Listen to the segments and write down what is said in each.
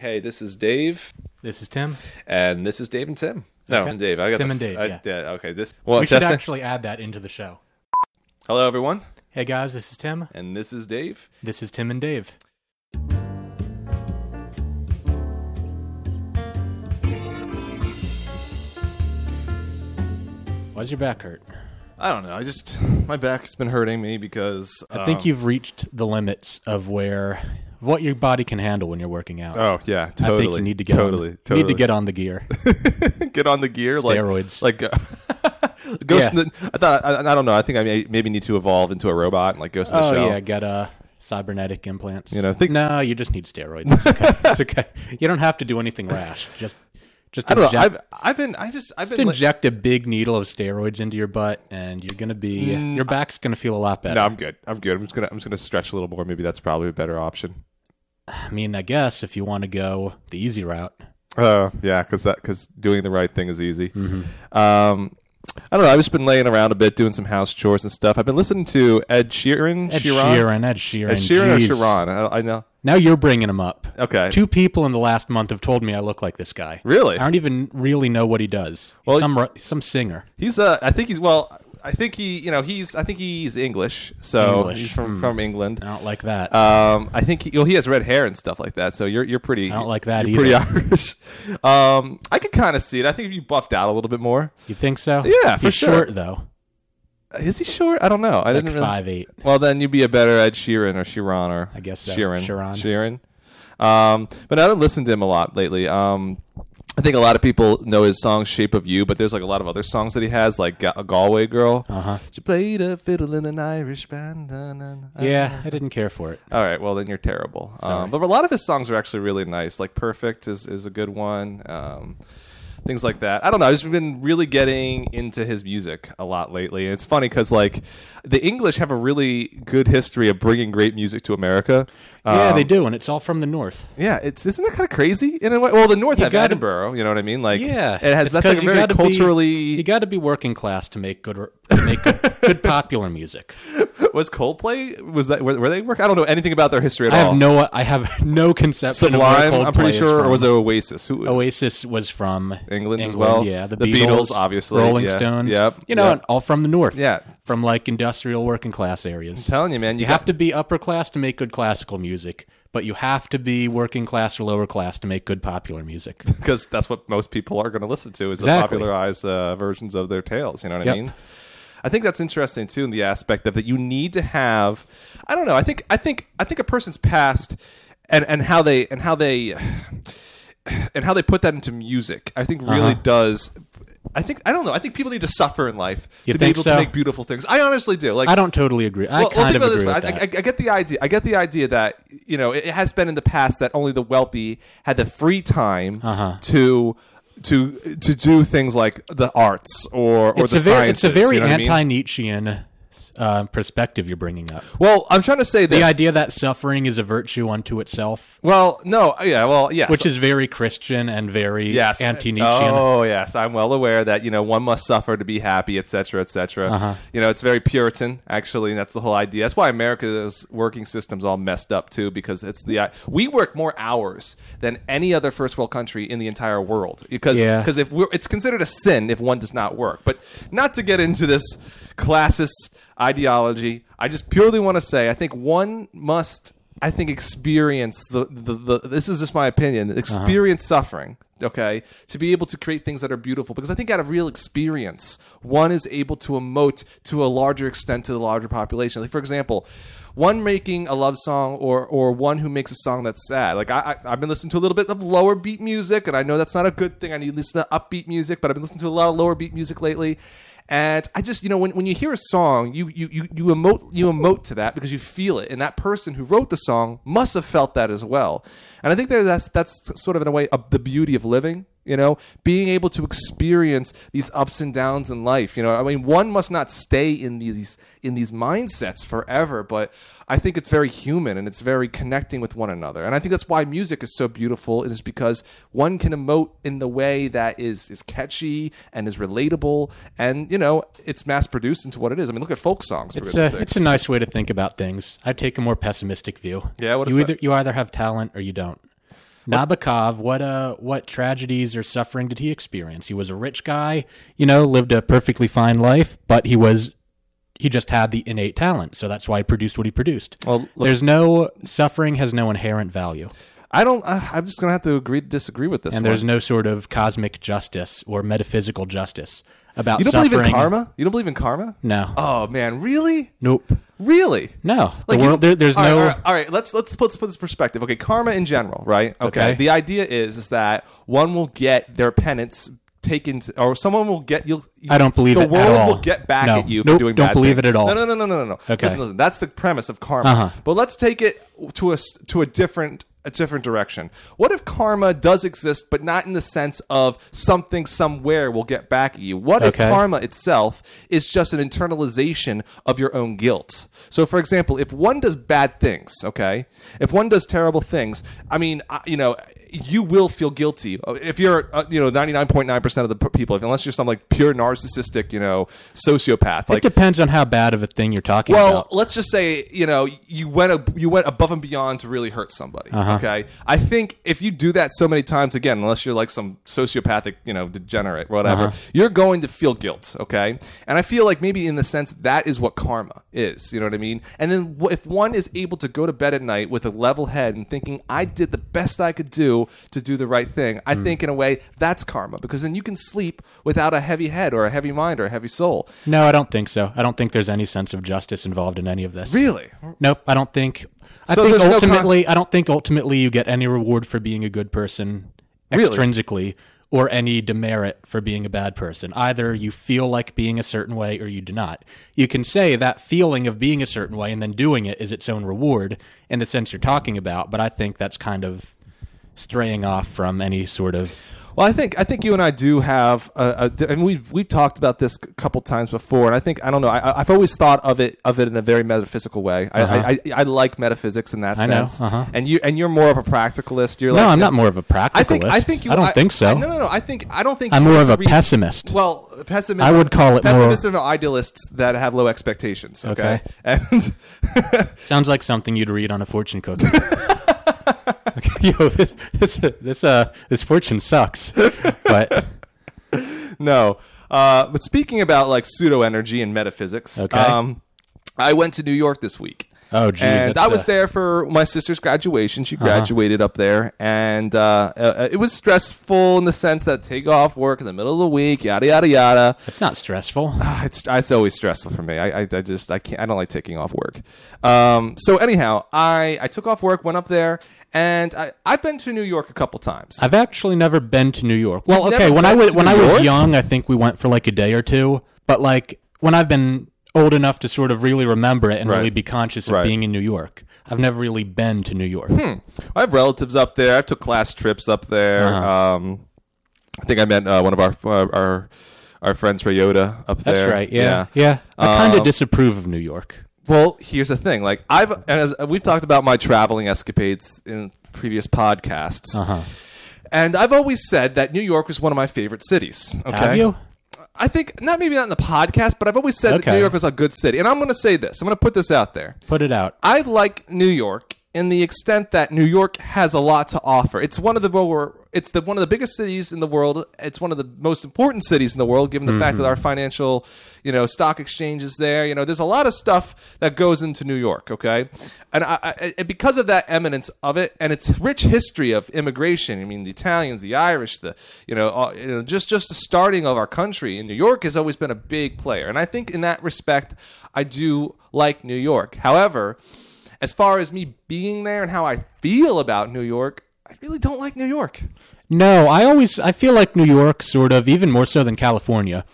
Hey, this is Dave, This is Tim. and this is Dave and Tim. No, Okay. and Dave. I got Tim the- and Dave, I- yeah. Okay. This. Well, we should testing. actually add that into the show. Hello, everyone, Hey guys, this is Tim. and this is Dave. This is Tim and Dave. Why's your back hurt? I don't know. I just my back's been hurting me because I think um, you've reached the limits of where what your body can handle when you're working out. Oh yeah, I totally. think you need to get totally, on, totally. need to get on the gear. get on the gear, like Steroids. like. Uh, Ghost Yeah. in the, I thought I, I don't know. I think I may, maybe need to evolve into a robot and like Ghost in the show. oh Shell. yeah, get uh, cybernetic implants. You know, things- no, you just need steroids. It's okay. it's okay. You don't have to do anything rash. Just just I don't know. inject, I've I've been I just I've just been like- inject a big needle of steroids into your butt, and you're gonna be your back's gonna feel a lot better. no, I'm good. I'm good. I'm just gonna I'm just gonna stretch a little more. Maybe that's probably a better option. I mean, I guess if you want to go the easy route, Uh, yeah, because that because doing the right thing is easy. Mm-hmm. Um, I don't know. I've just been laying around a bit, doing some house chores and stuff. I've been listening to Ed Sheeran. Ed Sheeran, Sheeran, Ed Sheeran, Ed Sheeran or. Sheeran? I, I know. Now you're bringing him up. Okay. Two people in the last month have told me I look like this guy. Really? I don't even really know what he does. He's Well, some some singer. He's uh, I think he's well. I think he, you know, he's. I think he's English. So English, he's from hmm. from England. I don't like that. Um, I think he, well, he has red hair and stuff like that. So you're you're pretty. I don't like that You're pretty. Irish. Um, I can kind of see it. I think if you buffed out a little bit more, you think so? Yeah, for He's sure. short though, is he short? I don't know. I didn't really. five eight. Well, then you'd be a better Ed Sheeran or Sheeran or I guess so. Sheeran. Sheeran. Sheeran. Um, but I don't listen to him a lot lately. Um, I think a lot of people know his song "Shape of You," but there's like a lot of other songs that he has, like Ga- "Galway Girl." Uh-huh. She played a fiddle in an Irish band. na, na, na. Yeah, I didn't care for it. All right. Well, then you're terrible. Um, but a lot of his songs are actually really nice. Like "Perfect" is is a good one. Um, things like that. I don't know. I've just been really getting into his music a lot lately. And it's funny because like the English have a really good history of bringing great music to America. Yeah, Um, they do, and it's all from the north. Yeah, it's isn't that kind of crazy in a way? Well, the North have gotta- Edinburgh. You know what I mean? Like Yeah, it has that's like a very gotta be- culturally. you got to be working class to make good to make good, good popular music. was Coldplay? Was that were, were they work? I don't know anything about their history at I all. have no I have no conception Sublime. I'm pretty sure, or was it Oasis? Who? Oasis was from England as well? Yeah, the, The Beatles, Beatles, obviously, Rolling yeah. Stones. Yep, you know, yep. all from the north. Yeah. from like industrial working class areas. I'm telling you, man. You, You have to be upper class to make good classical music, but you have to be working class or lower class to make good popular music. because that's what most people are going to listen to is the popularized uh, versions of their tales. You know what Yep. I mean? I think that's interesting too in the aspect of that you need to have. I don't know. I think I think I think a person's past and and how they and how they and how they put that into music. I think really Uh-huh. does. I think I don't know. I think people need to suffer in life You to be able to make beautiful things. I honestly do. Like I don't totally agree. I well, well, kind think of about it this agree with I, that. I, I get the idea. I get the idea that you know it, has been in the past that only the wealthy had the free time Uh-huh. to to to do things like the arts or or it's the a very, sciences. it's a very you know what I mean? anti-Nietzschean uh, perspective you're bringing up. Well, I'm trying to say The idea that suffering is a virtue unto itself, well, no, yeah, well, yes. which is very Christian and very yes, anti-Nietzschean. Oh, yes, I'm well aware that you know one must suffer to be happy, etc., etc. Uh-huh. You know, it's very Puritan, actually. And that's the whole idea. That's why America's working system's all messed up too, because it's the we work more hours than any other first world country in the entire world. Because Yeah. because if we're, it's considered a sin if one does not work. But not to get into this classist ideology, I just purely want to say I think one must. I think experience the, the, the this is just my opinion uh-huh. experience suffering okay? To be able to create things that are beautiful. Because i think out of real experience one is able to emote to a larger extent to the larger population. Like for example one making a love song or or one who makes a song that's sad like i, I i've been listening to a little bit of lower beat music and i know that's not a good thing i need to listen to upbeat music but i've been listening to a lot of lower beat music lately and I just, you know, when, when you hear a song, you, you you you emote you emote to that because you feel it, and that person who wrote the song must have felt that as well. And I think that that's that's sort of in a way of the beauty of living. You know, being able to experience these ups and downs in life. You know, I mean, one must not stay in these in these mindsets forever, but I think it's very human and it's very connecting with one another. And I think that's why music is so beautiful. It is because one can emote in the way that is is catchy and is relatable, and you know, it's mass produced into what it is. I mean, look at folk songs. For It's a, it's a nice way to think about things. I take a more pessimistic view. Yeah, what is you that? either you either have talent or you don't. Nabokov, what uh, what tragedies or suffering did he experience? He was a rich guy, you know, lived a perfectly fine life, but he was he just had the innate talent, so that's why he produced what he produced. Well, look- There's no suffering has no inherent value, I don't. Uh, I'm just gonna have to agree to disagree with this. and one. there's no sort of cosmic justice or metaphysical justice about You don't suffering. believe in karma? You don't believe in karma? No, Oh man, really? nope, Really? no. Like the world, there, there's all right, no. all right, all right, let's let's put, let's put this perspective. Okay, karma in general, right? Okay. Okay. The idea is is that one will get their penance taken, to, or someone will get you'll. I don't believe the it at world will get back No. at you Nope, for doing don't bad believe things. it at all. No, no, no, no, no, no. Okay. Listen, listen. That's the premise of karma. Uh-huh. But let's take it to a to a different a different direction. What if karma does exist, but not in the sense of something somewhere will get back at you? What if karma itself is just an internalization of your own guilt? So, for example, if one does bad things, okay, if one does terrible things, I mean, I- you know, you will feel guilty if you're, uh, you know, ninety nine point nine percent of the people, if, unless you're some like pure narcissistic, you know, sociopath, it depends on how bad of a thing you're talking about. Well, let's just say you know you went a, you went above and beyond to really hurt somebody. Uh-huh. Okay, I think if you do that so many times again, unless you're like some sociopathic, you know, degenerate, whatever, Uh-huh. you're going to feel guilt. Okay, and I feel like maybe in the sense that is what karma is. You know what I mean? And then if one is able to go to bed at night with a level head and thinking I did the best I could do to do the right thing. I hmm. think in a way that's karma because then you can sleep without a heavy head or a heavy mind or a heavy soul. No, I don't think so. I don't think there's any sense of justice involved in any of this. Really? Nope, I don't think. I So think there's no con- ultimately, I don't think ultimately you get any reward for being a good person Really? extrinsically, or any demerit for being a bad person. Either you feel like being a certain way, or you do not. You can say that feeling of being a certain way and then doing it is its own reward in the sense you're talking about. But I think that's kind of straying off from any sort of Well, I think I think you and I do have, a, a, and we've we've talked about this a couple times before, and I think I don't know. I, I've always thought of it of it in a very metaphysical way. I, Uh-huh. I, I, I like metaphysics in that I sense, uh-huh. and you and you're more of a practicalist. You're no. like I'm not more of a practicalist. I think I think you. I don't think so. I, no, no, no. I think I don't think I'm more of a read- pessimist. Well, pessimism. I would call it more- pessimism are idealists that have low expectations. Okay, and Sounds like something you'd read on a fortune cookie. okay, yo, this this this uh this fortune sucks. But no. Uh, but speaking about like pseudo energy and metaphysics, Okay. um, I went to New York this week. Oh, geez, and I was uh, there for my sister's graduation. She graduated up there, and uh, uh, it was stressful in the sense that take off work in the middle of the week, yada yada yada. it's not stressful. Ah, It's it's always stressful for me. I, I, I just I can't I don't like taking off work. Um, so anyhow, I I took off work, went up there, and I I've been to New York a couple times. I've actually never been to New York. Well, You've okay, when I was when New I was York? young, I think we went for like a day or two. But like when I've been old enough to sort of really remember it and Right. really be conscious of Right. being in New York, I've never really been to New York. I have relatives up there. I took class trips up there. Uh-huh. Um, I think I met uh, one of our uh, our our friends Rayota up there. That's right. Yeah, yeah. I kind Um, of disapprove of New York. Well, here's the thing. Like I've and as we've talked about my traveling escapades in previous podcasts, Uh-huh. and I've always said that New York was one of my favorite cities. Okay, Have you? I think not maybe not in the podcast, but I've always said that New York was a good city, and I'm going to say this. I'm going to put this out there. Put it out. I like New York in the extent that New York has a lot to offer. It's one of the more it's the one of the biggest cities in the world. It's one of the most important cities in the world, given the fact that mm-hmm. our financial, you know, stock exchange is there. You know, there's a lot of stuff that goes into New York. Okay, and I, I, and because of that eminence of it and its rich history of immigration. I mean, the Italians, the Irish, the you know, all, you know, just just the starting of our country in New York has always been a big player, and I think in that respect, I do like New York. However as far as me being there and how I feel about New York, I really don't like New York. No, I always I feel like New York sort of even more so than California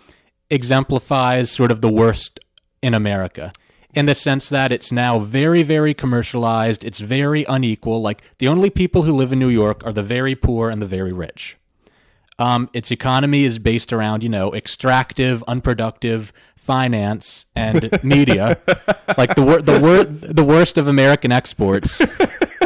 exemplifies sort of the worst in America in the sense that it's now very very commercialized, it's very unequal. Like the only people who live in New York are the very poor and the very rich. Um, its economy is based around, you know, extractive, unproductive finance and media, like the wor- the wor- the worst of American exports,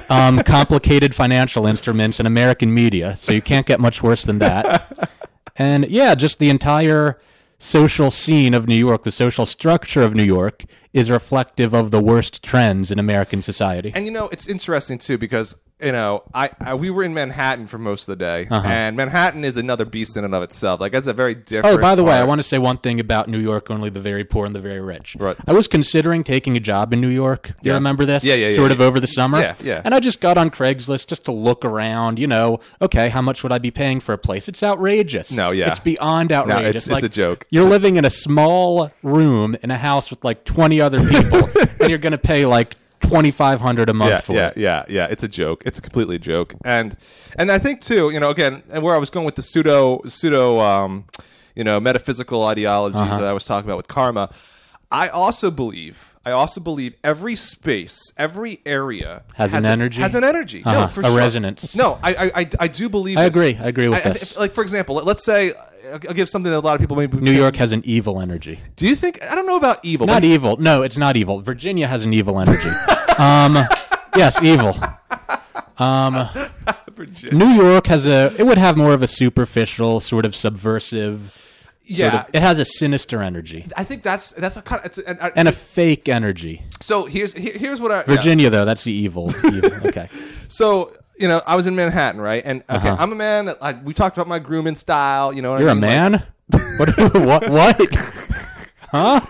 um, complicated financial instruments and American media. So you can't get much worse than that. And yeah, just the entire social scene of New York, the social structure of New York, is reflective of the worst trends in American society. And you know, it's interesting too because you know, I, I we were in Manhattan for most of the day, Uh-huh. and Manhattan is another beast in and of itself. Like that's a very different. Oh, by the way, I want to say one thing about New York: only the very poor and the very rich. Right. I was considering taking a job in New York. You Yeah. remember this? Yeah, yeah, yeah, Sort of over the summer. Yeah, yeah. And I just got on Craigslist just to look around. You know, okay, how much would I be paying for a place? It's outrageous. No, yeah. it's beyond outrageous. it's- it's a joke. You're living in a small room in a house with like 20 other people, and you're going to pay like 2,500 a month yeah, for yeah, it. yeah, yeah. It's a joke. It's a completely joke. And and I think too, you know, again, and where I was going with the pseudo pseudo, um, you know, metaphysical ideologies Uh-huh. that I was talking about with karma. I also believe. I also believe every space, every area Has an a- energy? Has an energy. No, Uh-huh. for A sure. resonance. No, I, I, I, I do believe. I agree. I agree with I- this. like for example, let- let's say I'll give something that a lot of people maybe. New York has an evil energy. Do you think? I don't know about evil. Not evil. No, it's not evil. Virginia has an evil energy. um, yes, evil. Um, Virginia. New York has a. It would have more of a superficial, sort of subversive. sort yeah, of- it has a sinister energy I think that's that's a kind of. It's and, and a fake energy. so here's here, here's what I. yeah. Virginia, though, that's the evil. evil. Okay. So you know, I was in Manhattan, right? And okay, Uh-huh. I'm a man. that- I, we talked about my grooming style. You know, what You're I a mean? Like, man. what? What? What? Huh?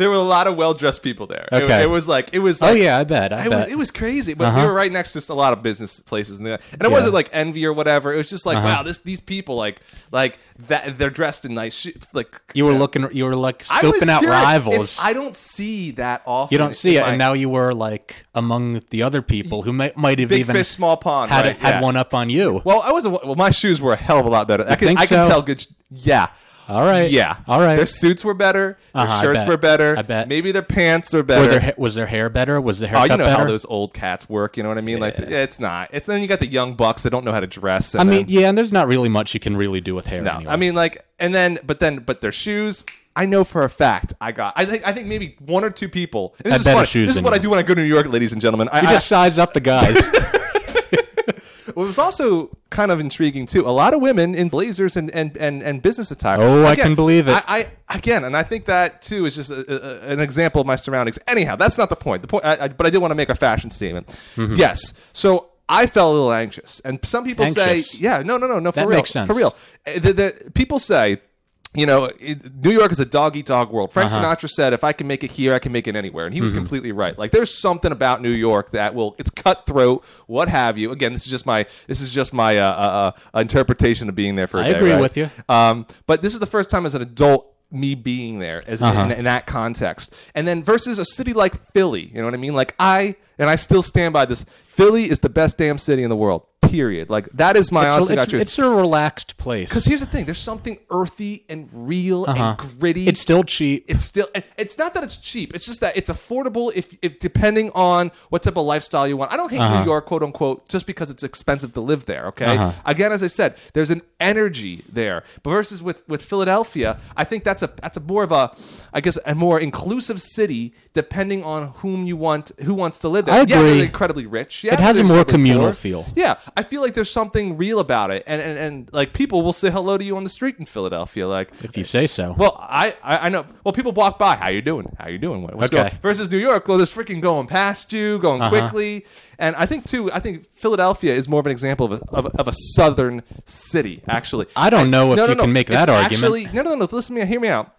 There were a lot of well dressed people there. It- Okay. It, was like it was. Like, Oh Like, yeah, I bet. I It was, bet. it was crazy, but Uh-huh. we were right next to just a lot of business places, and, and it wasn't like envy or whatever. It was just like, Uh-huh. wow, this these people like like that they're dressed in nice shoes. Like you were looking. You were like I was scoping out curious. rivals. It's- I don't see that often. you don't see in it, my and now you were like among the other people who might might have big even fish, small pond. had right? had Yeah. one up on you. Well, I wasn't. Well, my shoes were a hell of a lot better. I can, think I can so? tell good. Yeah. All right. Yeah. All right. Their suits were better. Their Uh-huh, shirts were better. I bet. Maybe their pants are better. their, was their hair better? Was the hair? oh, you know better? how those old cats work. You know what I mean? Like, Yeah. yeah, it's not. It's then you got the young bucks that don't know how to dress. I mean, then, yeah, and there's not really much you can really do with hair. no. anyway. I mean, like, and then, but then, but their shoes. I know for a fact I got. I think. I think maybe one or two people. This Had is funny. shoes This is what I do when I go to New York, ladies and gentlemen. I, you I- just size up the guys. What was also kind of intriguing too, a lot of women in blazers and and and, and business attire. Oh, I can believe it. I, I again, and I think that too is just a, a, an example of my surroundings. Anyhow, that's not the point. The point, I, but I did want to make a fashion statement. Mm-hmm. Yes, so. I felt a little anxious, and some people Anxious. say, "Yeah, no, no, no, no, for That real, makes sense. for real." Uh, The, the, people say, you know, it, New York is a dog eat dog world. Frank Uh-huh. Sinatra said, "If I can make it here, I can make it anywhere," and he Mm-hmm. was completely right. Like, there's something about New York that will it's cutthroat, what have you. Again, this is just my this is just my uh, uh, uh, interpretation of being there for a I day. I agree right? with you. Um, but this is the first time as an adult me being there as Uh-huh. in, in that context, and then versus a city like Philly. You know what I mean? Like I and I still stand by this. Philly is the best damn city in the world. Period. Like that is my it's, honest to God it's, truth. it's a relaxed place. Because here's the thing: there's something earthy and real Uh-huh. and gritty. It's still cheap. It's still. It's not that it's cheap. It's just that it's affordable. If, if depending on what type of lifestyle you want. I don't hate Uh-huh. New York, quote unquote, just because it's expensive to live there. Okay. Uh-huh. Again, as I said, there's an energy there. But versus with with Philadelphia, I think that's a that's a more of a, I guess, a more inclusive city. Depending on whom you want, who wants to live there. I Yeah, agree. they're incredibly rich. Yeah, It has a more communal poor. feel. Yeah, I feel like there's something real about it, and, and and like people will say hello to you on the street in Philadelphia, like. if you say so. Well, I, I I know. Well, people walk by. How you doing? How you doing? What- What's Okay. going? Versus New York, well, there's freaking going past you, going Uh-huh. quickly, and I think too. I think Philadelphia is more of an example of a, of, of a southern city. Actually, I don't know if no, you no, no. can make that argument. Actually, no, no, no. Listen to me. Hear me out.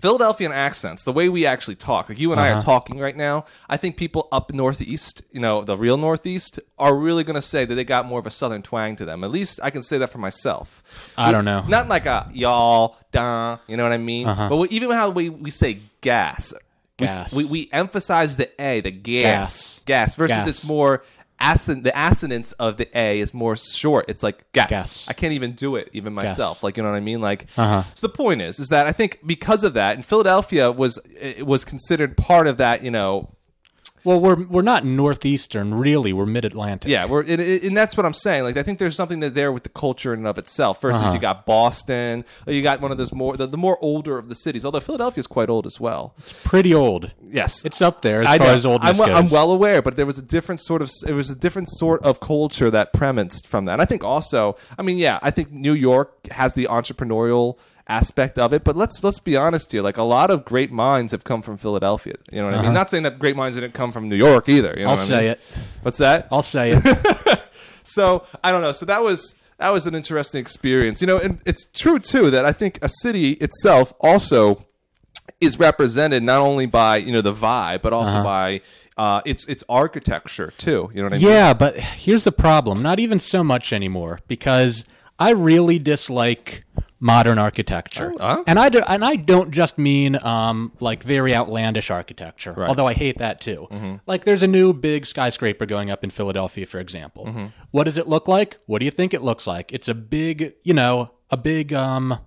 Philadelphian accents, the way we actually talk, like you and I Uh-huh. are talking right now, I think people up northeast, you know, the real northeast, are really going to say that they got more of a southern twang to them. At least I can say that for myself. I don't know. Not like a y'all, duh, you know what I mean? Uh-huh. But we, even how we, we say gas, we Gas. We, we, emphasize the A, the gas, gas, versus Gas. it's more. The assonance of the A is more short. It's like gas. Gas. I can't even do it, even myself. Like you know what I mean? Like Uh-huh. so. The point is, is that I think because of that, and Philadelphia was it was considered part of that. You know, well, we're we're not northeastern, really. We're mid Atlantic. yeah. We're and, and that's what I'm saying. Like I think there's something that there with the culture in and of itself. Versus Uh-huh. you got Boston, you got one of those more the, the more older of the cities. Although Philadelphia is quite old as well. It's pretty old. Yes, It's up there as I far know. as oldness I'm, well, goes. I'm well aware, but there was a different sort of it was a different sort of culture that premised from that. And I think also, I mean, yeah, I think New York has the entrepreneurial aspect of it, but let's let's be honest here. Like a lot of great minds have come from Philadelphia. You know what I mean? Not saying that great minds didn't come from New York either. You know Uh-huh. I'll what I say mean? it. What's that? I'll say it. so I don't know. So that was that was an interesting experience. You know, and it's true too that I think a city itself also is represented not only by you know the vibe, but also by uh, its its architecture too. You know what I mean? Yeah, but here's the problem. Not even so much anymore because I really dislike modern architecture. huh? And I do, and I don't just mean um, like very outlandish architecture, although I hate that too. Like there's a new big skyscraper going up in Philadelphia, for example. What does it look like? What do you think it looks like? It's a big, you know, a big um,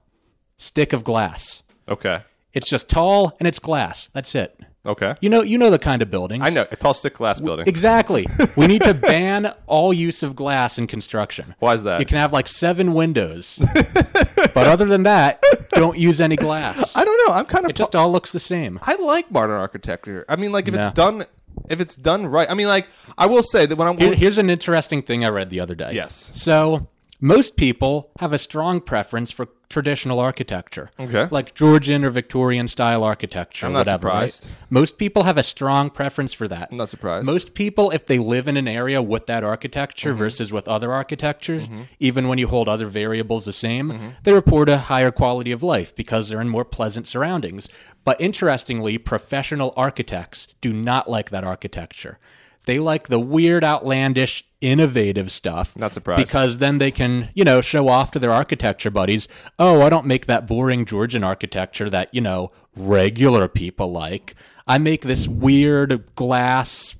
stick of glass. Okay. It's just tall and it's glass. That's it. Okay. You know, you know the kind of buildings. I know a tall stick glass building. Exactly. we need to ban all use of glass in construction. Why is that? You can have like seven windows, but other than that, don't use any glass. I don't know. I'm kind of It just all looks the same. I like modern architecture. I mean, like if No. it's done, if it's done right. I mean, like I will say that when I'm Here- here's an interesting thing I read the other day. Yes. So most people have a strong preference for traditional architecture. Okay. Like Georgian or Victorian style architecture. I'm not whatever, right? surprised. Most people have a strong preference for that. I'm not surprised. Most people, if they live in an area with that Mm-hmm. architecture versus with other architectures, even when you hold other variables the same, Mm-hmm. they report a higher quality of life because they're in more pleasant surroundings. But interestingly, professional architects do not like that architecture. They like the weird, outlandish, innovative stuff. Not surprised. Because then they can, you know, show off to their architecture buddies, oh, I don't make that boring Georgian architecture that, you know, regular people like. I make this weird glass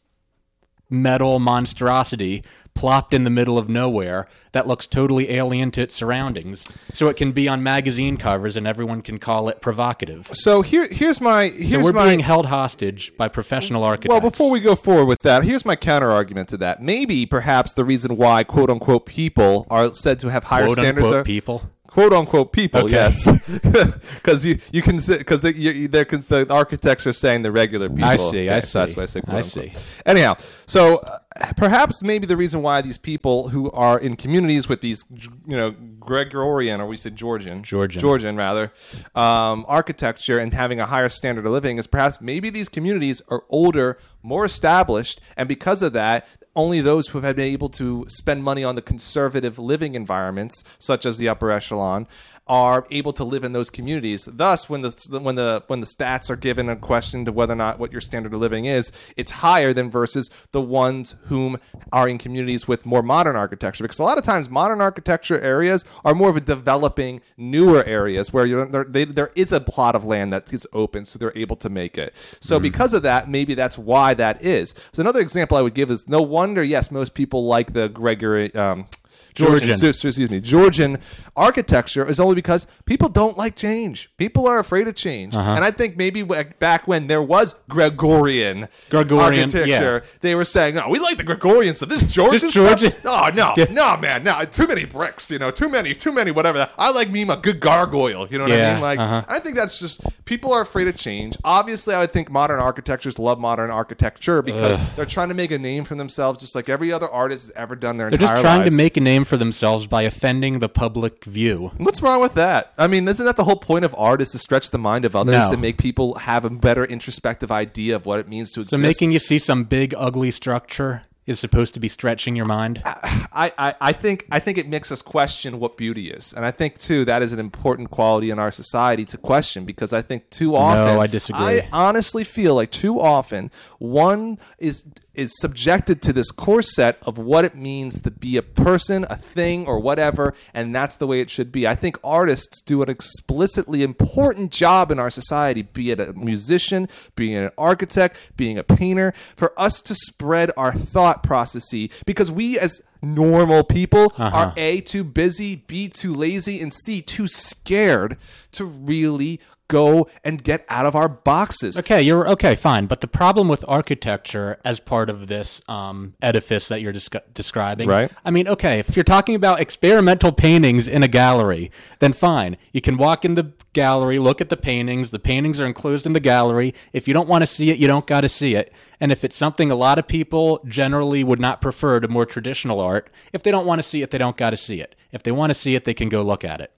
metal monstrosity plopped in the middle of nowhere that looks totally alien to its surroundings. So it can be on magazine covers and everyone can call it provocative. so here, here's my here's So we're my being held hostage by professional architects. Well, before we go forward with that, here's my counter argument to that. Maybe, perhaps, the reason why "quote unquote" people are said to have higher quote standards unquote are people. Quote unquote people. Okay. Yes, because you you can because the, you, the architects are saying the regular people. I see, I Okay, so That's see, why I say quote I unquote. see. Anyhow, so uh, perhaps maybe the reason why these people who are in communities with these you know Gregorian or we said Georgian Georgian. Georgian rather um, architecture and having a higher standard of living is perhaps maybe these communities are older, more established, and because of that, only those who have been able to spend money on the conservative living environments, such as the upper echelon, are able to live in those communities. Thus, when the when the when the stats are given a question to whether or not what your standard of living is, it's higher than versus the ones whom are in communities with more modern architecture. Because a lot of times, modern architecture areas are more of a developing, newer areas where there, they, there is a plot of land that is open, so they're able to make it. So because of that, maybe that's why that is. So another example I would give is no wonder, yes, most people like the Gregory. Um, Georgian, Georgian. excuse me, Georgian architecture is only because people don't like change. People are afraid of change, Uh-huh. and I think maybe back when there was Gregorian, Gregorian, architecture, they were saying, "No, we like the Gregorian stuff. This Georgian This stuff, oh no, Yeah. no, man, no, too many bricks. You know, too many, too many, whatever. I like me a good gargoyle. You know what I mean? Like, uh-huh. I think that's just people are afraid of change. Obviously, I would think modern architectures love modern architecture because they're trying to make a name for themselves, just like every other artist has ever done their entire thing. They're just trying lives. to make a name for themselves by offending the public view. What's wrong with that? I mean, isn't that the whole point of art is to stretch the mind of others No. and make people have a better introspective idea of what it means to exist. So exist? making you see some big ugly structure is supposed to be stretching your mind. I, I, I think I think it makes us question what beauty is, and I think too that is an important quality in our society to question because I think too often I disagree. I honestly feel like too often one is is subjected to this corset of what it means to be a person, a thing, or whatever, and that's the way it should be. I think artists do an explicitly important job in our society, be it a musician, being an architect, being a painter, for us to spread our thought processes because we as normal people are a too busy, b too lazy, and c too scared to really go and get out of our boxes. Okay, you're okay, fine. But the problem with architecture as part of this um, edifice that you're descri- describing, Right. I mean, okay, if you're talking about experimental paintings in a gallery, then fine. You can walk in the gallery, look at the paintings. The paintings are enclosed in the gallery. If you don't want to see it, you don't got to see it. And if it's something a lot of people generally would not prefer to more traditional art, if they don't want to see it, they don't got to see it. If they want to see it, they can go look at it.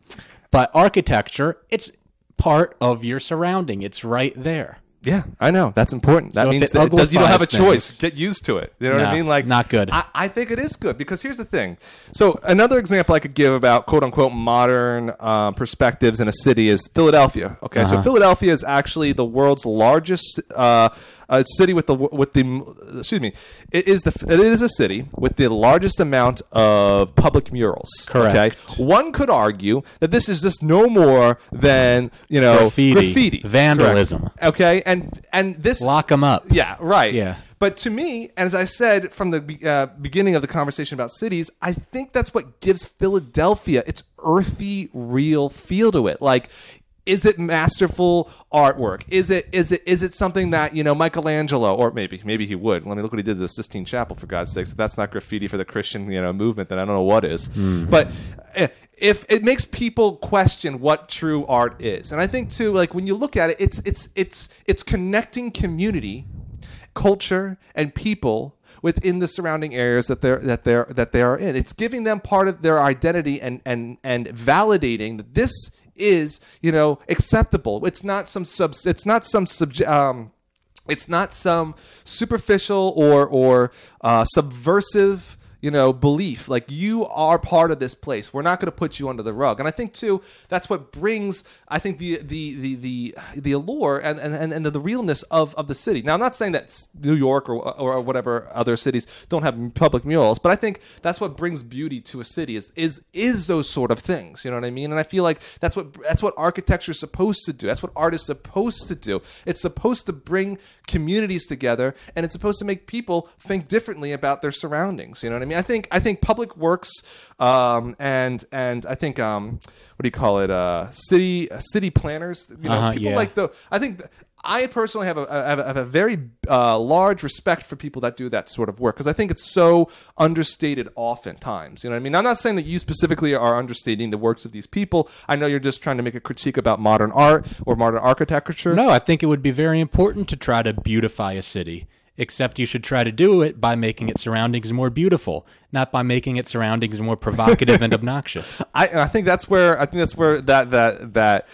But architecture, it's part of your surrounding. It's right there. Yeah, I know. That's important. That So means that does, you don't have a choice. things- Get used to it. You know what I mean? Like not good. I, I think it is good because here's the thing. So another example I could give about quote unquote modern um, perspectives in a city is Philadelphia. Okay, so Uh-huh. Philadelphia is actually the world's largest uh, uh, city with the with the excuse me. It is the it is a city with the largest amount of public murals. Correct. Okay, one could argue that this is just no more than you know Graffiti, graffiti, vandalism. Correct. Okay, and and and this Lock them up. yeah, right. Yeah. But to me, as I said from the uh, beginning of the conversation about cities, I think that's what gives Philadelphia its earthy, real feel to it. Like, is it masterful artwork? Is it is it is it something that you know Michelangelo or maybe maybe he would? Let me look what he did to the Sistine Chapel for God's sakes. If that's not graffiti for the Christian you know movement, then I don't know what is. But eh, if it makes people question what true art is, and I think too, like when you look at it, it's it's it's it's connecting community culture and people within the surrounding areas that they're that they're that they are in. It's giving them part of their identity and and and validating that this is you know acceptable. It's not some sub. It's not some subject. Um, it's not some superficial or or uh, subversive you know belief. Like you are part of this place. We're not going to put you under the rug. And i think too that's what brings i think the the the the, the allure and and, and, the, the realness of, of the city. Now i'm not saying that new york or, or whatever other cities don't have public murals but i think that's what brings beauty to a city is is is those sort of things. You know what i mean? And i feel like that's what that's what architecture is supposed to do. That's what art is supposed to do. It's supposed to bring communities together and it's supposed to make people think differently about their surroundings. You know what i mean i think i think public works um, and and i think um, what do you call it uh, city uh, city planners you know Uh-huh, people yeah. like the i think th- I personally have a, have a, have a very uh, large respect for people that do that sort of work because I think it's so understated oftentimes. You know what I mean? I'm not saying that you specifically are understating the works of these people. I know you're just trying to make a critique about modern art or modern architecture. No, I think it would be very important to try to beautify a city. Except you should try to do it by making its surroundings more beautiful, not by making its surroundings more provocative and obnoxious. I, I think that's where I think that's where that that that.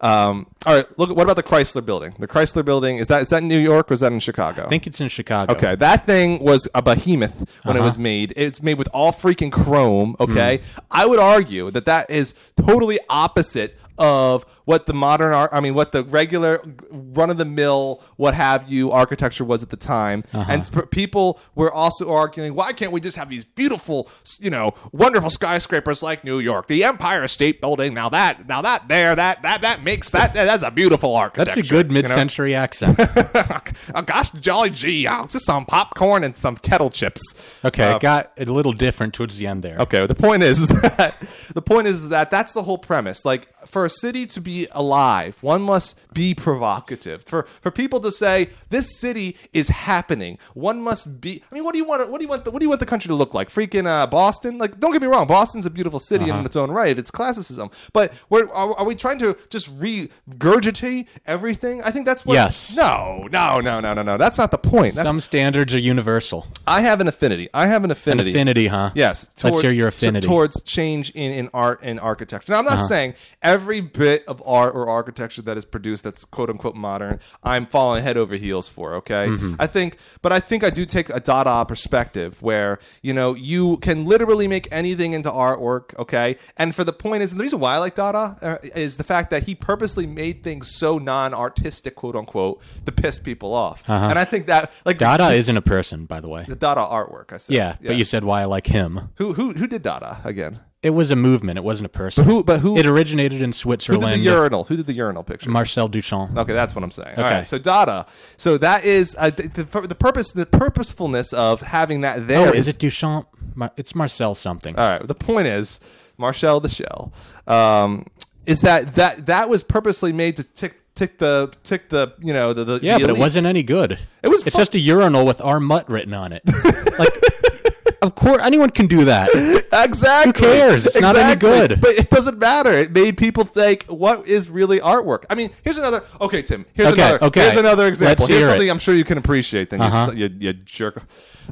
Um, all right, look. What about the Chrysler Building? The Chrysler Building is that is that in New York or is that in Chicago? I think it's in Chicago. Okay, that thing was a behemoth when it Uh-huh. was made. It's made with all freaking chrome. Okay, Hmm. I would argue that that is totally opposite of what the modern art. I mean, what the regular run of the mill, what have you, architecture was at the time. Uh-huh. And sp- people were also arguing, why can't we just have these beautiful, you know, wonderful skyscrapers like New York, the Empire State Building? Now that, now that there, that that that makes that that's a beautiful architecture. That's a good you know? mid-century accent. oh, gosh, jolly gee, uh, just some popcorn and some kettle chips. Okay, Uh, it got a little different towards the end there. Okay, the point is that the point is that that's the whole premise. Like for a city to be alive, one must be provocative. For for people to say this city is happening, one must be. I mean, what do you want? What do you want? The, what do you want the country to look like? Freaking uh, Boston? Like, don't get me wrong, Boston's a beautiful city in its own right. It's classicism, but we're, are, are we trying to just regurgitate everything? I think that's what. Yes. No, no, no, no, no, no. That's not the point. That's Some standards are universal. I have an affinity. I have an An affinity. affinity, huh? Yes, Let's hear your affinity. towards change in, in art and architecture. Now, I'm not Uh-huh. saying every bit of art or architecture that is produced that's quote unquote modern, I'm falling head over heels for. Okay, Mm-hmm. I think, but I think I do take a Dada perspective where you know you can literally make anything into artwork. Okay, and for the point is, and the reason why I like Dada uh, is the fact that he purposely made things so non-artistic, quote unquote, to piss people off. And I think that like Uh-huh. Dada isn't a person, by the way. the Dada artwork. I said, Yeah, but you said why I like him. who who who did Dada again? It was a movement. It wasn't a person. Who but who It originated in who Switzerland. did the urinal? Who did the urinal picture? Marcel Duchamp. Okay, that's what I'm saying. All Okay. right, so Dada. So that is uh, the, the, the purpose, the purposefulness of having that there. Oh, is it Duchamp? Mar- it's Marcel something. All right. The point is, Marcel the Shell, um, is that that that was purposely made to tick tick the tick the you know the, the yeah, the but it elites. wasn't any good. It was It's fu- just a urinal with R. Mutt written on it. like, of course, anyone can do that. Exactly. Who cares? It's not any good. But it doesn't matter. It made people think, what is really artwork? I mean, here's another. Okay, Tim. Here's Okay, another. okay. Here's another example. Let's here's something it. I'm sure you can appreciate. Then Uh-huh. you, you, you jerk.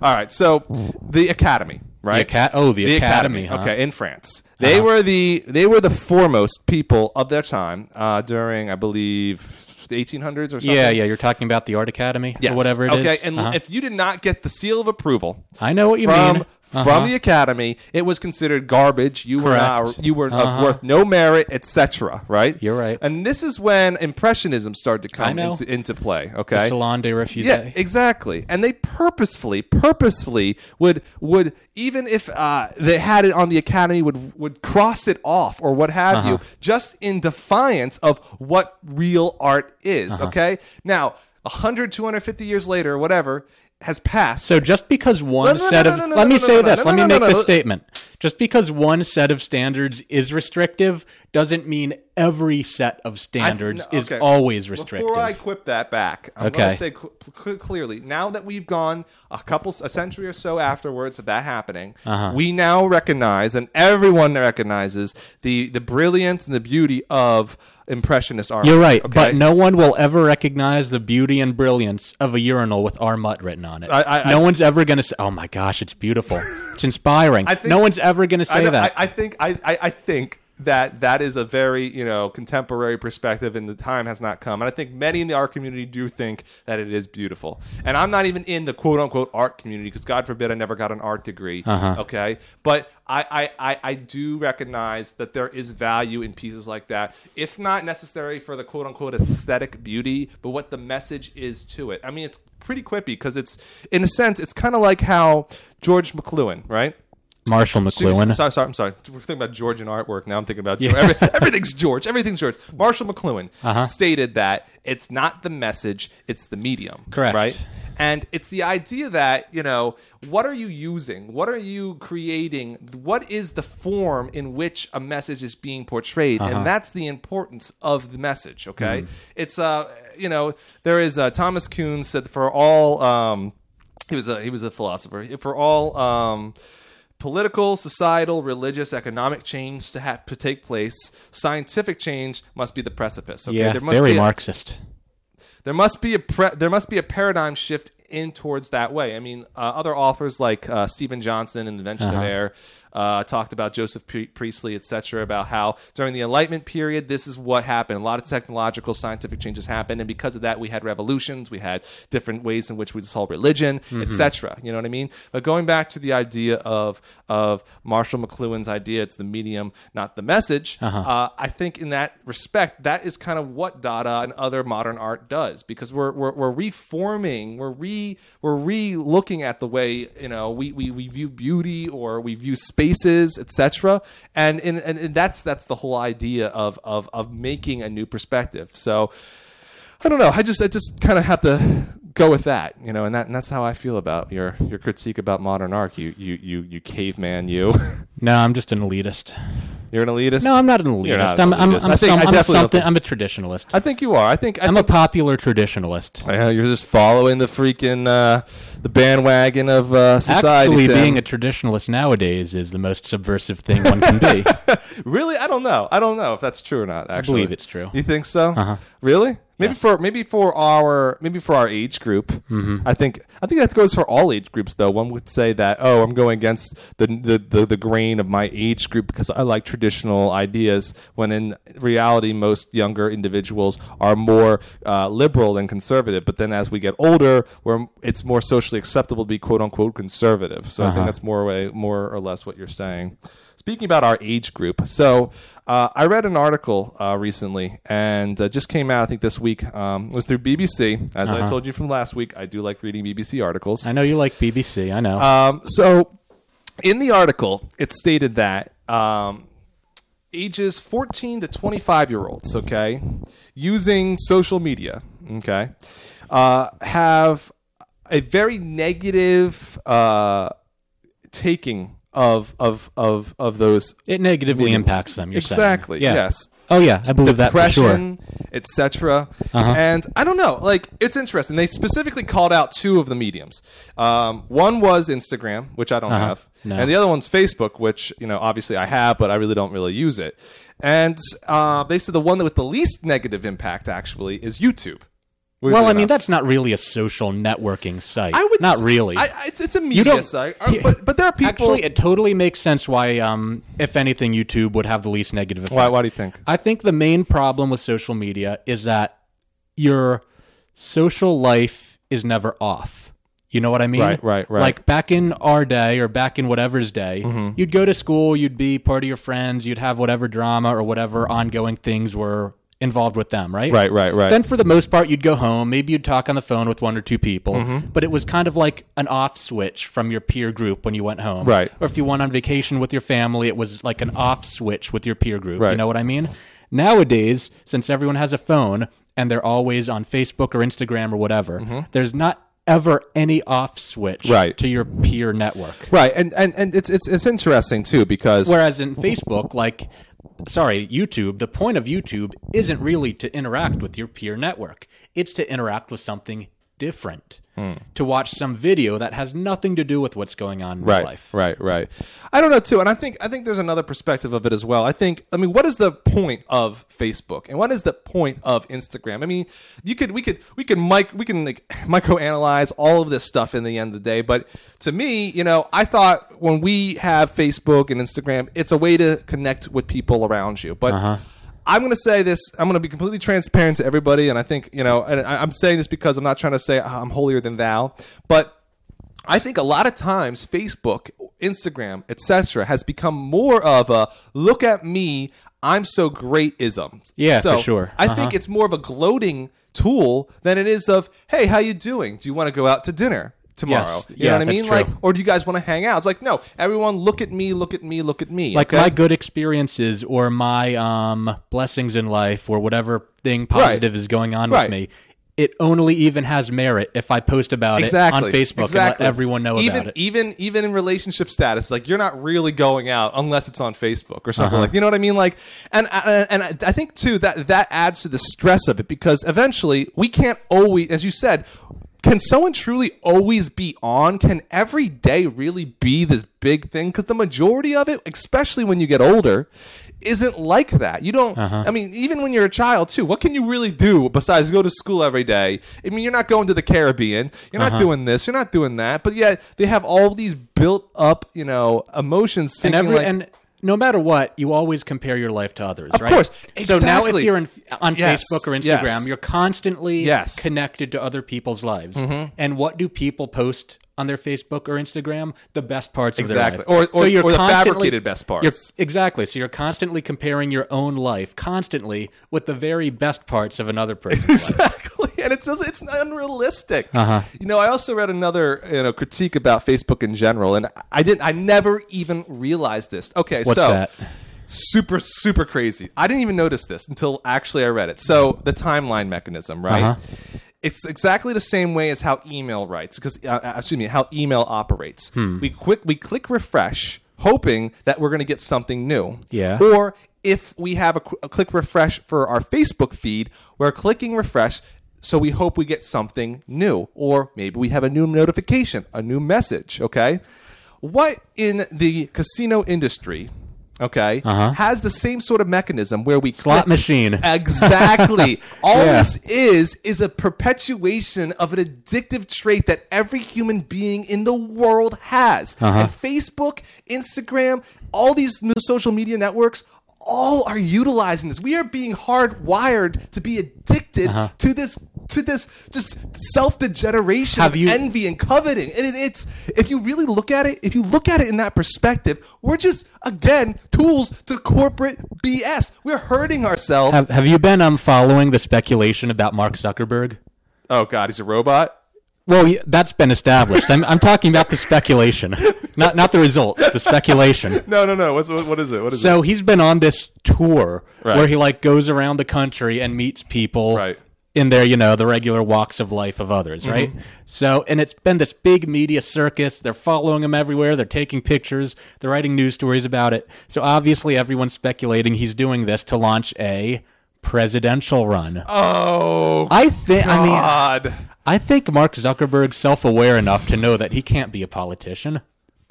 All right. So the Academy, right? Aca- oh, the Academy, huh? Okay, in France, they Uh-huh. were the they were the foremost people of their time uh, during, I believe. The 1800s or something. Yeah, yeah. You're talking about the Art Academy Yes. or whatever it is. okay, and Uh-huh. if you did not get the seal of approval I know what you from mean. Uh-huh. from the academy, it was considered garbage. You were not, you were Uh-huh. worth no merit, etc. Right? You're right. And this is when impressionism started to come into, into play. The Okay. Salon des Refusés. Yeah, exactly. And they purposefully, purposefully would would even if uh, they had it on the academy would would cross it off or what have you, just in defiance of what real art is. Okay. Now, 100, 250 years later, whatever has passed. So just because one set of let me say this, let me make this statement. Just because one set of standards is restrictive doesn't mean every set of standards no, is always restrictive. Before I quip that back, I'm going to say cl- cl- clearly now that we've gone a couple, a century or so afterwards of that happening, Uh-huh. we now recognize, and everyone recognizes the the brilliance and the beauty of impressionist art. You're right, okay? but no one will ever recognize the beauty and brilliance of a urinal with R. Mutt written on it. I- I- no I- one's ever going to say, "Oh my gosh, it's beautiful, it's inspiring." Think- no one's ever going to say that. I, I think I, I think that that is a very you know contemporary perspective and the time has not come. And i think many in the art community do think that it is beautiful. And i'm not even in the quote unquote art community because god forbid i never got an art degree Uh-huh. okay? But I, I, I, I do recognize that there is value in pieces like that if not necessary for the quote unquote aesthetic beauty but what the message is to it. I mean it's pretty quippy because it's in a sense it's kind of like how george mcluhan right Marshall McLuhan. Sorry, sorry, I'm sorry. We're thinking about Georgian artwork now. I'm thinking about George. Every, everything's George. Everything's George. Marshall McLuhan Uh-huh. stated that it's not the message, it's the medium. Correct. Right. And it's the idea that you know what are you using? What are you creating? What is the form in which a message is being portrayed? Uh-huh. And that's the importance of the message. Okay. Mm-hmm. It's uh you know there is uh, Thomas Kuhn said for all um he was a he was a philosopher for all um political, societal, religious, economic change to have to take place, scientific change must be the precipice. Okay, yeah, there must very be a, Marxist. there must be a pre- there must be a paradigm shift in towards that way. I mean, uh, other authors like uh, Steven Johnson and The Invention Uh-huh. of Air uh, talked about Joseph Pre- Priestley, etc., about how during the Enlightenment period, this is what happened. A lot of technological, scientific changes happened, and because of that, we had revolutions, we had different ways in which we saw religion, Mm-hmm. etc. You know what I mean? But going back to the idea of of Marshall McLuhan's idea, it's the medium, not the message. Uh-huh. Uh, I think in that respect, that is kind of what Dada and other modern art does because we're we're, we're reforming, we're re we're re looking at the way you know we, we, we view beauty or we view spaces, etc. And, and and that's that's the whole idea of of of making a new perspective. So I don't know. I just I just kind of have to go with that, you know, and that and that's how I feel about your your critique about modern art. You you you you caveman, you. No, I'm just an elitist. You're an elitist. No, I'm not an elitist. not an I'm, I'm, elitist. I'm, I think- some- I I'm something. I'm a traditionalist. I think you are. I think I I'm a popular traditionalist. You're just following the freaking uh, the bandwagon of uh, society. Actually, Tim. being a traditionalist nowadays is the most subversive thing one can be. really, I don't know. I don't know if that's true or not. Actually, believe it's true. You think so? Uh-huh. Really? Maybe for maybe for our maybe for our age group. Mm-hmm. I think I think that goes for all age groups. Though one would say that oh, I'm going against the the, the the grain of my age group because I like traditional ideas. When in reality, most younger individuals are more uh, liberal than conservative. But then as we get older, where it's more socially acceptable to be quote unquote conservative. So I think Uh-huh. that's more way more or less what you're saying. Speaking about our age group, so uh, I read an article uh, recently and uh, just came out, I think this week. Um, it was through BBC. As I told you from last week, I do like reading BBC articles. Uh-huh. I know you like BBC. I know. Um, so, in the article, it stated that um, ages 14 to 25 year olds, okay, using social media, okay, uh, have a very negative uh, taking of of of of those it negatively impacts them. You're exactly. Yeah. yes Oh yeah, I believe that for sure. depression, etc. Uh-huh. And I don't know, like it's interesting. They specifically called out two of the mediums. Um, one was Instagram, which I don't Uh-huh. have, No. and the other one's Facebook, which you know obviously I have, but I really don't really use it. And uh, they said the one that with the least negative impact actually is YouTube. Well, I mean that's not really a social networking site. I would not s- really. I, I- it's, it's a media site, but but there are people. Actually, it totally makes sense why, um, if anything, YouTube would have the least negative effect. why, why do you think? I think the main problem with social media is that your social life is never off. You know what I mean? Right, right, right. Like back in our day or back in whatever's day, Mm-hmm. you'd go to school, you'd be part of your friends, you'd have whatever drama or whatever ongoing things were involved with them, right? Right, right, right. Then for the most part, you'd go home. Maybe you'd talk on the phone with one or two people, Mm-hmm. but it was kind of like an off switch from your peer group when you went home. Right. Or if you went on vacation with your family, it was like an off switch with your peer group. You know what I mean? Nowadays, since everyone has a phone and they're always on Facebook or Instagram or whatever, there's not ever any off switch Mm-hmm. Right. to your peer network. right, and and and it's it's it's interesting too because Whereas in Facebook, like, sorry, YouTube, the point of YouTube isn't really to interact with your peer network. It's to interact with something different. Hmm. To watch some video that has nothing to do with what's going on in right, life. right, right. I don't know too, and I think I think there's another perspective of it as well. I think I mean, what is the point of Facebook and what is the point of Instagram? I mean, you could we could we could mic we can like microanalyze all of this stuff in the end of the day, but to me, you know, I thought when we have Facebook and Instagram, it's a way to connect with people around you, but. Uh-huh. I'm going to say this. I'm going to be completely transparent to everybody, and I think you know. And I- I'm saying this because I'm not trying to say "Ah, I'm holier than thou, but I think a lot of times Facebook, Instagram, etc., has become more of a "look at me, I'm so great" ism. Yeah, so for sure. I Uh-huh. think it's more of a gloating tool than it is of "Hey, how you doing? Do you want to go out to dinner?" Tomorrow, Yes. you Yeah, know what I mean? Like, or do you guys want to hang out? It's like, no, everyone, look at me, look at me, look at me. Like okay? my good experiences or my um, blessings in life or whatever thing positive is going on Right. with me. It only even has merit if I post about exactly it on Facebook exactly. and let everyone know even, about it. Even even in relationship status, like you're not really going out unless it's on Facebook or something Uh-huh. like you know what I mean. Like, and and, and I- I think too that that adds to the stress of it because eventually we can't always, as you said. Can someone truly always be on? Can every day really be this big thing? Because the majority of it, especially when you get older, isn't like that. You don't. Uh-huh. I mean, even when you're a child too, what can you really do besides go to school every day? I mean, you're not going to the Caribbean. You're Uh-huh. not doing this. You're not doing that. But yet they have all these built up, you know, emotions. and every like, and no matter what, you always compare your life to others, Of right? Of course. Exactly. So now, if you're in, on Yes. Facebook or Instagram, Yes. you're constantly Yes. connected to other people's lives. Mm-hmm. And what do people post on their Facebook or Instagram? The best parts Exactly. of their life. Or- or- or the fabricated best parts. you're- exactly. So you're constantly comparing your own life constantly with the very best parts of another person's life. exactly and it's just, it's unrealistic Uh-huh. you know i also read another you know critique about facebook in general and i didn't i never even realized this okay What's so that? super super crazy i didn't even notice this until actually i read it so the timeline mechanism right Uh-huh. it's exactly the same way as how email writes because uh, uh, excuse me how email operates Hmm. we quick we click refresh hoping that we're going to get something new Yeah. or if we have a, a click refresh for our Facebook feed, we're clicking refresh. So we hope we get something new, or maybe we have a new notification, a new message. Okay, what in the casino industry, okay, has the same sort of mechanism where we Uh-huh. Slot click- machine. Exactly. All Yeah. this is is a perpetuation of an addictive trait that every human being in the world has. Uh-huh. And Facebook, Instagram, all these new social media networks all are utilizing this. We are being hardwired to be addicted Uh-huh. to this to this just self-degeneration of you- envy and coveting. And it, it's if you really look at it, if you look at it in that perspective, we're just again tools to corporate BS. We're hurting ourselves. Have, have you been um, following the speculation about Mark Zuckerberg? oh God, he's a robot. Well, that's been established. I'm, I'm talking about the speculation, not not the results. The speculation. No, no, no. What's what, what is it? What is it? So he's been on this tour Right. where he like goes around the country and meets people Right. in their you know the regular walks of life of others, Mm-hmm. right? So and it's been this big media circus. They're following him everywhere. They're taking pictures. They're writing news stories about it. So obviously everyone's speculating he's doing this to launch a presidential run. Oh, I think. I mean. God. I think Mark Zuckerberg's self-aware enough to know that he can't be a politician.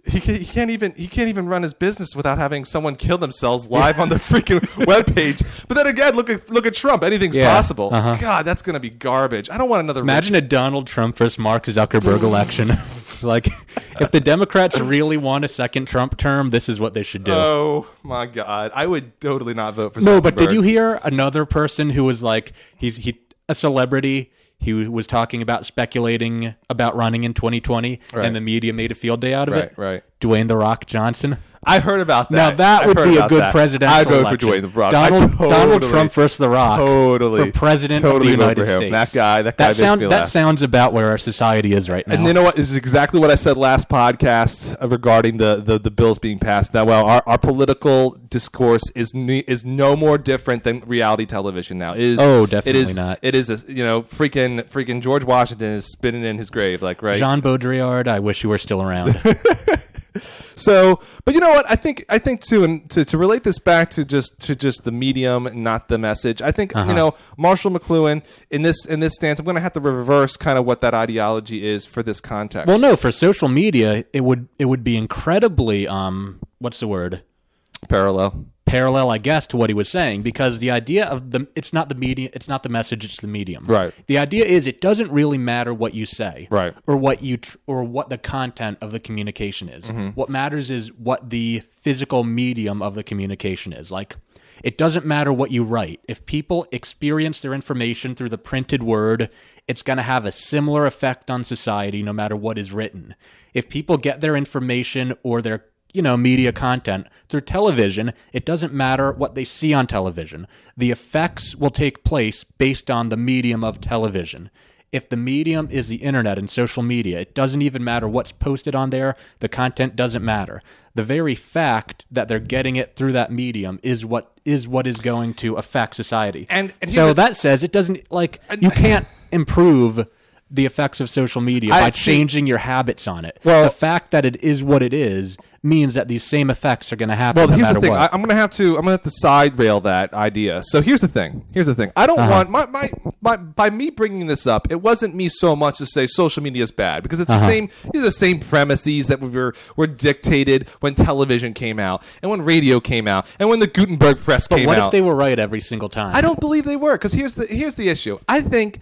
He, can, he can't even he can't even run his business without having someone kill themselves live on the freaking webpage. But then again, look at look at Trump. Anything's Yeah, possible. uh-huh. God, that's gonna be garbage. I don't want another. Imagine a Donald Trump versus Mark Zuckerberg election. Like, if the Democrats really want a second Trump term, this is what they should do. Oh my God, I would totally not vote for. no, but did you hear another person who was like, he's he a celebrity. He was talking about speculating about running in 2020, Right. and the media made a field day out of Right, it. right. Dwayne the Rock Johnson. I heard about that. Now that I've would be a good that. presidential I'd vote election. for Dwayne the Rock. I Donald, Donald Trump versus The Rock. Totally. For president Totally of the United. States. That guy- that guy That, makes sound, that laugh. sounds about where our society is right now. And you know what? This is exactly what I said last podcast regarding the, the, the bills being passed. That well, our, our political discourse is ne- is no more different than reality television now. It is Oh, definitely is not. It is a, you know freaking freaking George Washington is spinning in his grave like right. Jean Baudrillard, I wish you were still around. So, but you know what? I think I think too, and to, to relate this back to just to just the medium, not the message. I think Uh-huh. you know Marshall McLuhan in this in this stance. I'm going to have to reverse kind of what that ideology is for this context. well, no, for social media, it would it would be incredibly um, what's the word? parallel. Parallel, I guess, to what he was saying because the idea of the it's not the media, it's not the message, it's the medium. Right. The idea is it doesn't really matter what you say, Right. or what you tr- or what the content of the communication is. Mm-hmm. What matters is what the physical medium of the communication is. Like it doesn't matter what you write. If people experience their information through the printed word, it's going to have a similar effect on society no matter what is written. If people get their information or their you know, media content through television, it doesn't matter what they see on television. The effects will take place based on the medium of television. If the medium is the internet and social media, it doesn't even matter what's posted on there. The content doesn't matter. The very fact that they're getting it through that medium is what is what is going to affect society. And- and so that says it doesn't like you can't improve the effects of social media I- by see- changing your habits on it. Well- the fact that it is what it is means that these same effects are going to happen Well, no here's the thing. what. I, I'm gonna have to. I'm gonna have to side rail that idea. So here's the thing. Here's the thing. I don't Uh-huh. want my, my my by me bringing this up. It wasn't me so much to say social media is bad because it's Uh-huh. the same. These are the same premises that were were dictated when television came out and when radio came out and when the Gutenberg press but came what out. What if they were right every single time? I don't believe they were because here's the here's the issue. I think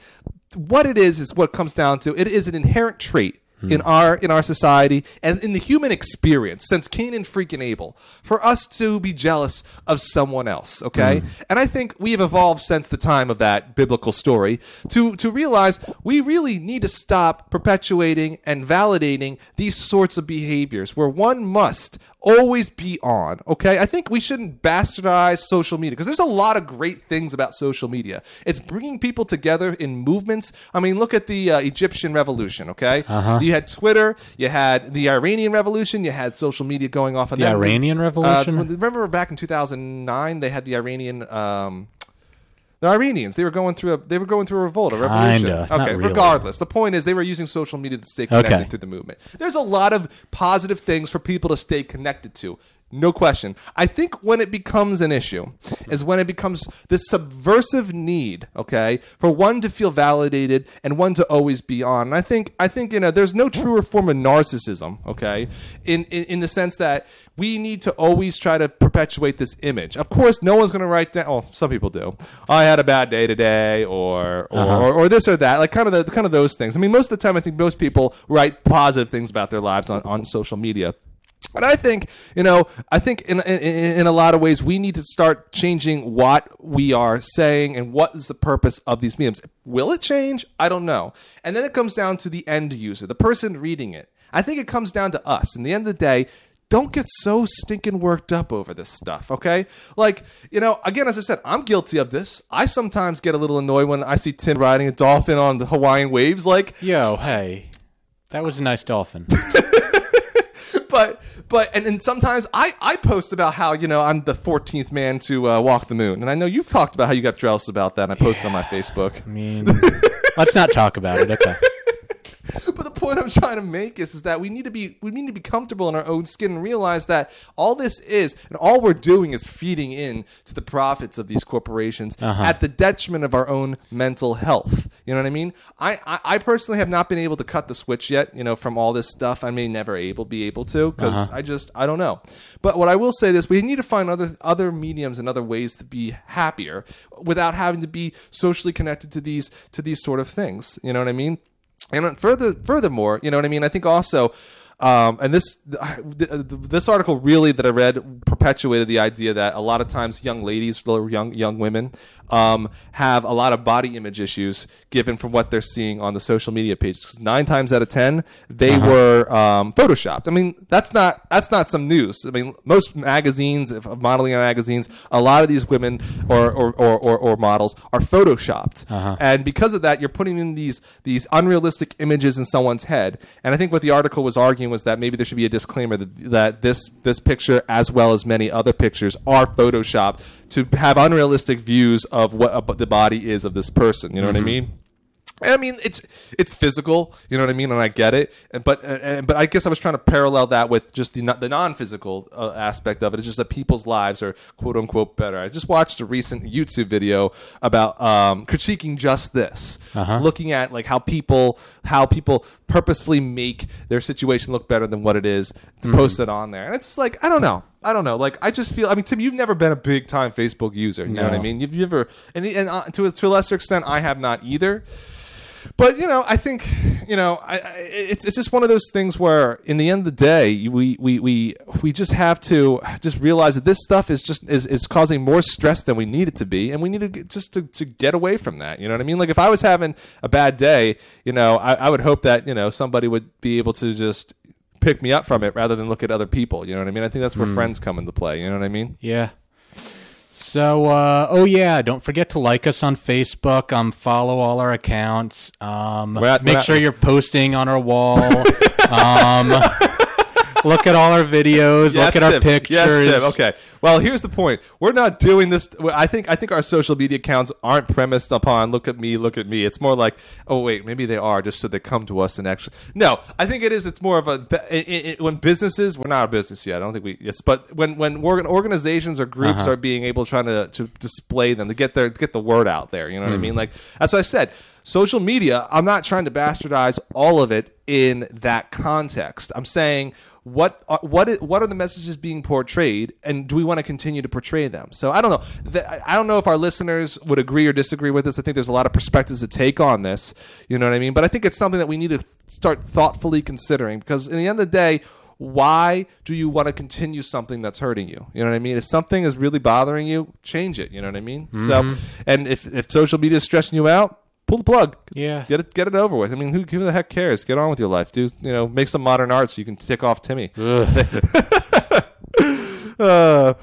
what it is is what comes down to it is an inherent trait in our in our society and in the human experience since Cain and freaking Abel for us to be jealous of someone else. Okay, and I think we have evolved since the time of that biblical story to to realize we really need to stop perpetuating and validating these sorts of behaviors where one must always be on. Okay, I think we shouldn't bastardize social media because there's a lot of great things about social media. It's bringing people together in movements. I mean, look at the uh, Egyptian revolution. Okay, Uh-huh. You had Twitter, you had the Iranian revolution, you had social media going off on The that. Iranian revolution? Uh, remember back in 2009, they had the Iranian. Um, the Iranians, they were going through a they were going through a revolt, a revolution. Kinda, okay, really. regardless, the point is they were using social media to stay connected Okay. to the movement. There's a lot of positive things for people to stay connected to. No question. I think when it becomes an issue is when it becomes this subversive need, okay, for one to feel validated and one to always be on. And I think I think you know there's no truer form of narcissism, okay, in in, in the sense that we need to always try to perpetuate this image. Of course, no one's going to write down. Well, some people do. I had a bad day today, or or, uh-huh. or or this or that, like kind of the kind of those things. I mean, most of the time, I think most people write positive things about their lives on, on social media. And I think, you know, I think in, in in a lot of ways we need to start changing what we are saying and what is the purpose of these mediums. Will it change? I don't know. And then it comes down to the end user, the person reading it. I think it comes down to us. In the end of the day, don't get so stinking worked up over this stuff, okay? Like, you know, again, as I said, I'm guilty of this. I sometimes get a little annoyed when I see Tim riding a dolphin on the Hawaiian waves. Like, Yo, hey, that was a nice dolphin. but but and, and sometimes I, I post about how you know I'm the 14th man to uh, walk the moon, and I know you've talked about how you got jealous about that. and I posted on my Facebook. I mean, let's not talk about it. Okay. But the point I'm trying to make is, is that we need to be we need to be comfortable in our own skin and realize that all this is and all we're doing is feeding in to the profits of these corporations uh-huh. at the detriment of our own mental health. You know what I mean? I, I, I personally have not been able to cut the switch yet. You know, from all this stuff, I may never able be able to because uh-huh. I just I don't know. But what I will say is, we need to find other other mediums and other ways to be happier without having to be socially connected to these to these sort of things. You know what I mean? And further, furthermore, you know what I mean. I think also, Um, and this this article really that I read perpetuated the idea that a lot of times young ladies, young young women, um, have a lot of body image issues given from what they're seeing on the social media pages. Nine times out of ten, they Uh-huh. were um, photoshopped. I mean, that's not that's not some news. I mean, most magazines, if modeling magazines, a lot of these women or or, or, or, or models are photoshopped, Uh-huh. and because of that, you're putting in these these unrealistic images in someone's head. And I think what the article was arguing was that maybe there should be a disclaimer that, that this this picture, as well as many other pictures, are photoshopped to have unrealistic views of what uh, the body is of this person. You know what I mean? And I mean, it's it's physical, you know what I mean, and I get it. And, but and, but I guess I was trying to parallel that with just the the non physical uh, aspect of it. It's just that people's lives are quote unquote better. I just watched a recent YouTube video about um, critiquing just this, looking at like how people how people purposefully make their situation look better than what it is to post it on there, and it's just like I don't know. I don't know. Like I just feel. I mean, Tim, you've never been a big time Facebook user. You know what I mean? You've never, and, and uh, to a, to a lesser extent, I have not either but you know, I think you know, I, I, it's it's just one of those things where, in the end of the day, we we we we just have to just realize that this stuff is just is, is causing more stress than we need it to be, and we need to get, just to, to get away from that. You know what I mean? Like if I was having a bad day, you know, I, I would hope that you know somebody would be able to just pick me up from it rather than look at other people. You know what I mean? I think that's where hmm. friends come into play. You know what I mean? Yeah. So, uh, oh yeah, don't forget to like us on Facebook. Um, follow all our accounts. Um, at- make we're at- sure you're posting on our wall. um, look at all our videos. look at our pictures. Yes, Tim. Okay. Well, here's the point. We're not doing this. I think I think our social media accounts aren't premised upon "look at me, look at me." It's more like, oh wait, maybe they are, just so they come to us and actually. No, I think it is. It's more of a it, it, when businesses. We're not a business yet. I don't think we. Yes, but when when organ, organizations or groups Uh-huh. are being able trying to to display them to get their get the word out there. You know what I mean? Like that's what I said. Social media. I'm not trying to bastardize all of it in that context. I'm saying what are, what is, what are the messages being portrayed and do we want to continue to portray them? So i don't know. Th- I don't know if our listeners would agree or disagree with this. I think there's a lot of perspectives to take on this. You know what i mean? But i think it's something that we need to start thoughtfully considering because in the end of the day why do you want to continue something that's hurting you? You know what i mean? If something is really bothering you change it. You know what i mean? So mm-hmm. and if, if social media is stressing you out pull the plug Yeah. Get it, get it over with. I mean, who, who the heck cares? Get on with your life, dude. You know, make some modern art so you can tick off Timmy. uh,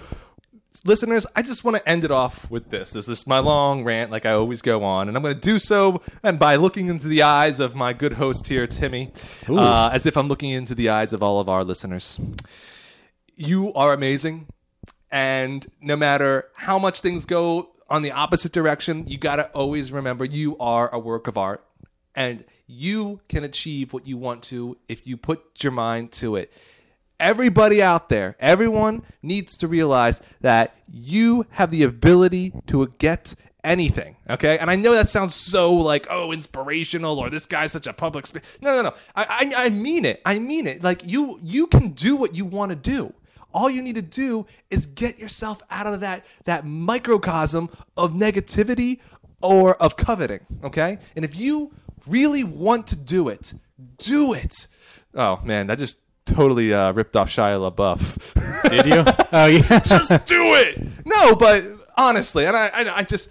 listeners, I just want to end it off with this. This is my long rant, like I always go on, and I'm going to do so and by looking into the eyes of my good host here, Timmy, uh, as if I'm looking into the eyes of all of our listeners. You are amazing, and no matter how much things go on the opposite direction, you got to always remember you are a work of art, and you can achieve what you want to if you put your mind to it everybody out there, everyone needs to realize that you have the ability to get anything. Okay, and I know that sounds so like oh inspirational or this guy's such a public. Sp-. No, no, no. I, I I mean it. I mean it. Like you you can do what you want to do. All you need to do is get yourself out of that that microcosm of negativity or of coveting. Okay, and if you really want to do it, do it. Oh man, that just totally uh, ripped off Shia LaBeouf. Did you? oh yeah. just do it. No, but honestly, and I, I, I just,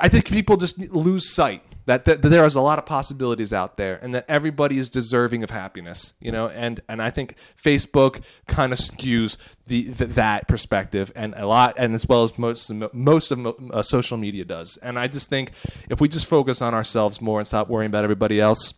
I think people just lose sight that, that, there is a lot of possibilities out there, and that everybody is deserving of happiness. You know, and and I think Facebook kind of skews the, the that perspective, and a lot, and as well as most most of uh, social media does. And I just think if we just focus on ourselves more and stop worrying about everybody else,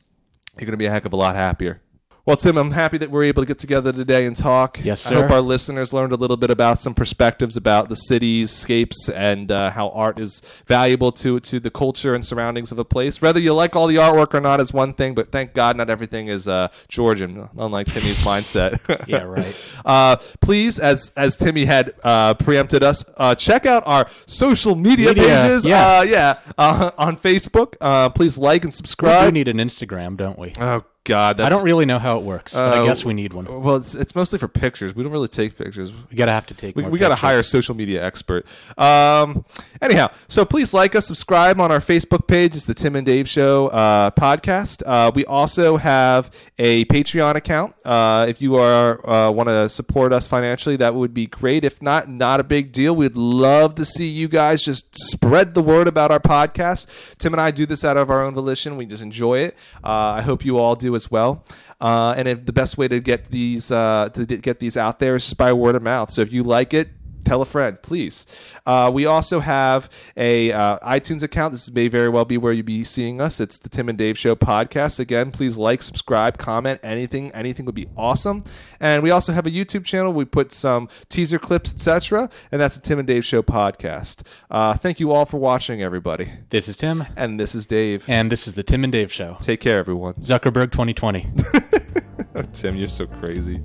you're going to be a heck of a lot happier. Well, Tim, I'm happy that we're able to get together today and talk. Yes, sir. I hope our listeners learned a little bit about some perspectives about the cityscapes and uh, how art is valuable to to the culture and surroundings of a place. Whether you like all the artwork or not is one thing, but thank God not everything is uh, Georgian, unlike Timmy's mindset. Yeah, right. Uh, please, as as Timmy had uh, preempted us, uh, check out our social media, Media, pages. yeah. Uh, yeah, uh, on Facebook. Uh, please like and subscribe. We do need an Instagram, don't we? Oh God, that's, I don't really know how it works, but Uh, I guess we need one. Well, it's, it's mostly for pictures. We don't really take pictures. We gotta have to take. We, we got to hire a social media expert. Um, anyhow, so please like us, subscribe on our Facebook page. It's the Tim and Dave Show uh, podcast. Uh, we also have a Patreon account. Uh, if you are uh, want to support us financially, that would be great. If not, not a big deal. We'd love to see you guys just spread the word about our podcast. Tim and I do this out of our own volition. We just enjoy it. Uh, I hope you all as well. Uh, and if the best way to get these uh, to get these out there is just by word of mouth. So if you like it, tell a friend, please. Uh, we also have a uh, iTunes account. This may very well be where you'll be seeing us. It's the Tim and Dave Show podcast. Again, please like, subscribe, comment, anything. Anything would be awesome. And we also have a YouTube channel. We put some teaser clips, etc. And that's the Tim and Dave Show podcast. Uh, thank you all for watching, everybody. This is Tim, And this is Dave. and this is the Tim and Dave Show. Take care, everyone. Zuckerberg 2020. Tim, you're so crazy.